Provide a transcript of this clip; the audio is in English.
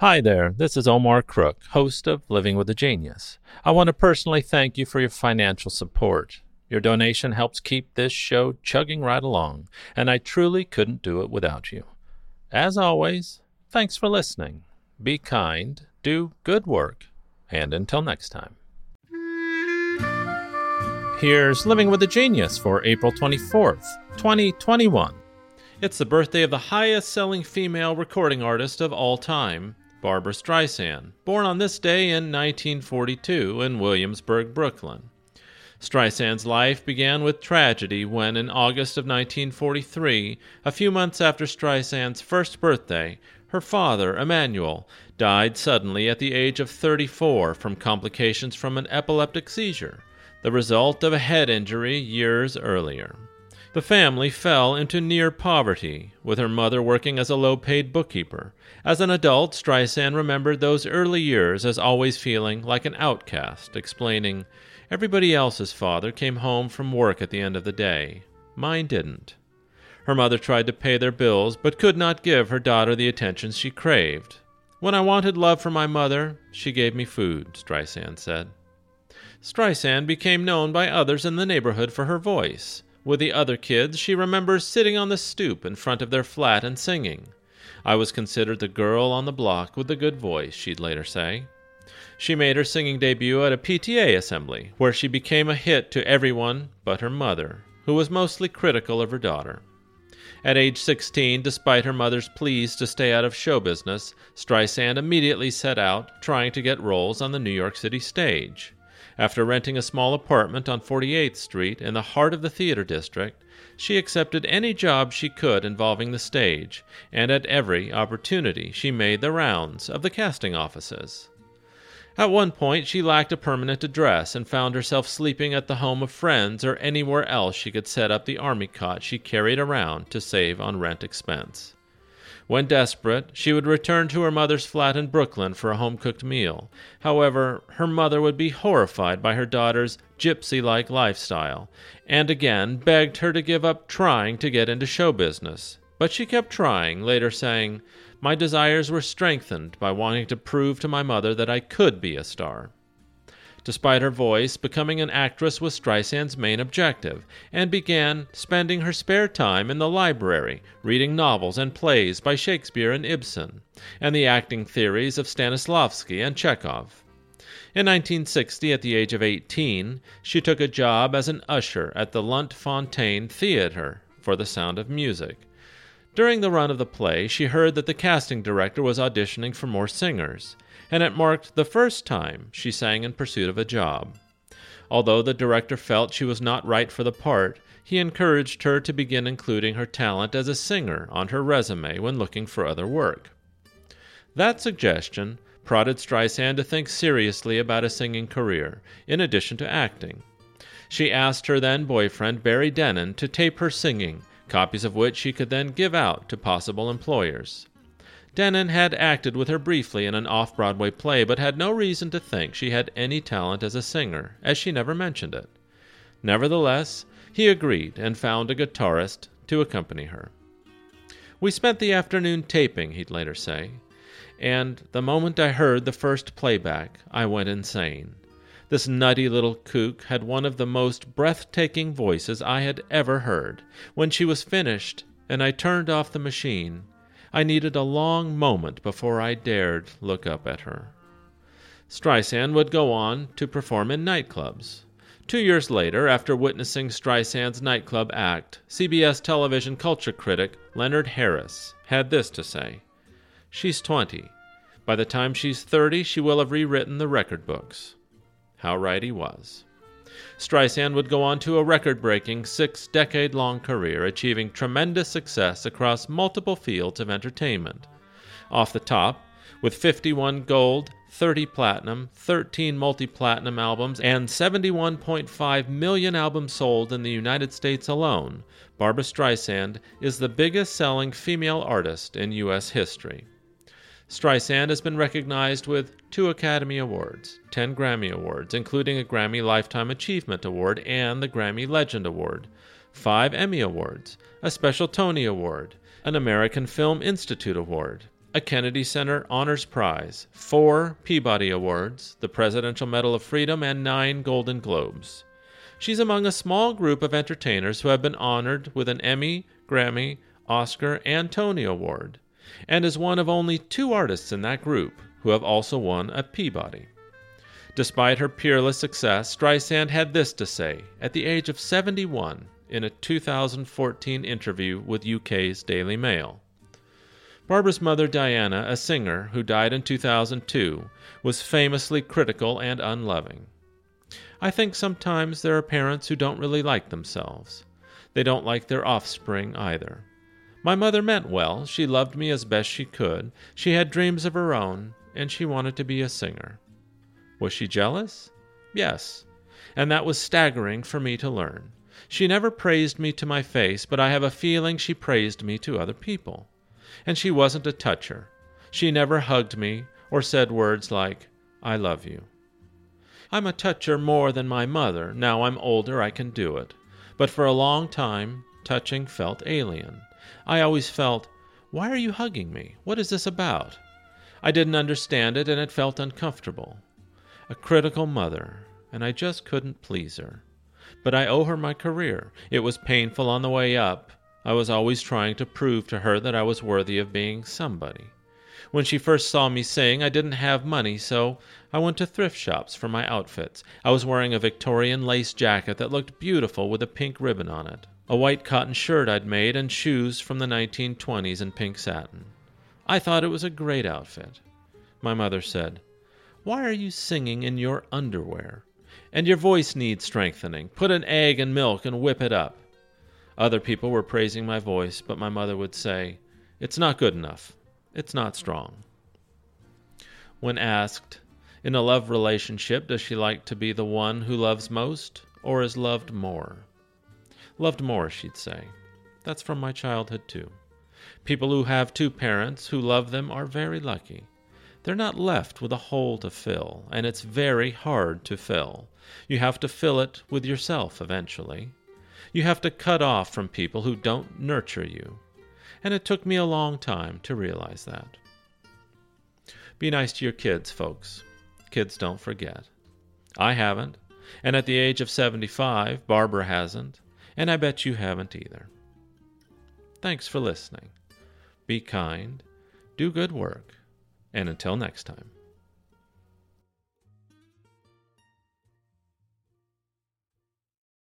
Hi there, this is Omar Crook, host of Living with a Genius. I want to personally thank you for your financial support. Your donation helps keep this show chugging right along, and I truly couldn't do it without you. As always, thanks for listening. Be kind, do good work, and until next time. Here's Living with a Genius for April 24th, 2021. It's the birthday of the highest selling female recording artist of all time, Barbra Streisand, born on this day in 1942 in Williamsburg, Brooklyn. Streisand's life began with tragedy when, in August of 1943, a few months after Streisand's first birthday, her father, Emanuel, died suddenly at the age of 34 from complications from an epileptic seizure, the result of a head injury years earlier. The family fell into near poverty, with her mother working as a low paid bookkeeper. As an adult, Streisand remembered those early years as always feeling like an outcast, explaining, Everybody else's father came home from work at the end of the day. Mine didn't. Her mother tried to pay their bills, but could not give her daughter the attention she craved. When I wanted love from my mother, she gave me food, Streisand said. Streisand became known by others in the neighborhood for her voice. With the other kids, she remembers sitting on the stoop in front of their flat and singing. I was considered the girl on the block with the good voice, she'd later say. She made her singing debut at a PTA assembly, where she became a hit to everyone but her mother, who was mostly critical of her daughter. At age 16, despite her mother's pleas to stay out of show business, Streisand immediately set out trying to get roles on the New York City stage. After renting a small apartment on 48th Street in the heart of the theater district, she accepted any job she could involving the stage, and at every opportunity she made the rounds of the casting offices. At one point, she lacked a permanent address and found herself sleeping at the home of friends or anywhere else she could set up the army cot she carried around to save on rent expense. When desperate, she would return to her mother's flat in Brooklyn for a home cooked meal. However, her mother would be horrified by her daughter's gypsy like lifestyle, and again begged her to give up trying to get into show business. But she kept trying, later saying, My desires were strengthened by wanting to prove to my mother that I could be a star. Despite her voice, becoming an actress was Streisand's main objective, and began spending her spare time in the library, reading novels and plays by Shakespeare and Ibsen, and the acting theories of Stanislavski and Chekhov. In 1960, at the age of 18, she took a job as an usher at the Lunt Fontanne Theater for The Sound of Music. During the run of the play, she heard that the casting director was auditioning for more singers and it marked the first time she sang in pursuit of a job. Although the director felt she was not right for the part, he encouraged her to begin including her talent as a singer on her resume when looking for other work. That suggestion prodded Streisand to think seriously about a singing career, in addition to acting. She asked her then boyfriend, Barry Dennen, to tape her singing, copies of which she could then give out to possible employers. Dennen had acted with her briefly in an off Broadway play, but had no reason to think she had any talent as a singer, as she never mentioned it. Nevertheless, he agreed and found a guitarist to accompany her. We spent the afternoon taping, he'd later say, and the moment I heard the first playback, I went insane. This nutty little kook had one of the most breathtaking voices I had ever heard. When she was finished, and I turned off the machine, I needed a long moment before I dared look up at her. Streisand would go on to perform in nightclubs. Two years later, after witnessing Streisand's nightclub act, CBS television culture critic Leonard Harris had this to say She's 20. By the time she's 30, she will have rewritten the record books. How right he was. Streisand would go on to a record breaking six decade long career, achieving tremendous success across multiple fields of entertainment. Off the top, with 51 gold, 30 platinum, 13 multi platinum albums, and 71.5 million albums sold in the United States alone, Barbra Streisand is the biggest selling female artist in U.S. history. Streisand has been recognized with two Academy Awards, 10 Grammy Awards, including a Grammy Lifetime Achievement Award and the Grammy Legend Award, five Emmy Awards, a special Tony Award, an American Film Institute Award, a Kennedy Center Honors Prize, four Peabody Awards, the Presidential Medal of Freedom, and nine Golden Globes. She's among a small group of entertainers who have been honored with an Emmy, Grammy, Oscar, and Tony Award, and is one of only two artists in that group who have also won a Peabody. Despite her peerless success, Streisand had this to say at the age of 71 in a 2014 interview with UK's Daily Mail. Barbra's mother, Diana, a singer who died in 2002, was famously critical and unloving. I think sometimes there are parents who don't really like themselves. They don't like their offspring either. My mother meant well. She loved me as best she could. She had dreams of her own, and she wanted to be a singer. Was she jealous? Yes, and that was staggering for me to learn. She never praised me to my face, but I have a feeling she praised me to other people. And she wasn't a toucher. She never hugged me or said words like, I love you. I'm a toucher more than my mother. Now I'm older, I can do it. But for a long time, touching felt alien. I always felt, Why are you hugging me? What is this about? I didn't understand it, and it felt uncomfortable a critical mother, and I just couldn't please her. But I owe her my career. It was painful on the way up. I was always trying to prove to her that I was worthy of being somebody. When she first saw me sing, I didn't have money, so I went to thrift shops for my outfits. I was wearing a Victorian lace jacket that looked beautiful with a pink ribbon on it, a white cotton shirt I'd made, and shoes from the 1920s in pink satin. I thought it was a great outfit. My mother said, why are you singing in your underwear? And your voice needs strengthening. Put an egg and milk and whip it up. Other people were praising my voice, but my mother would say, It's not good enough. It's not strong. When asked, in a love relationship, does she like to be the one who loves most or is loved more? Loved more, she'd say. That's from my childhood, too. People who have two parents who love them are very lucky they're not left with a hole to fill, and it's very hard to fill. You have to fill it with yourself eventually. You have to cut off from people who don't nurture you. And it took me a long time to realize that. Be nice to your kids, folks. Kids don't forget. I haven't, and at the age of 75, Barbra hasn't, and I bet you haven't either. Thanks for listening. Be kind, do good work and until next time.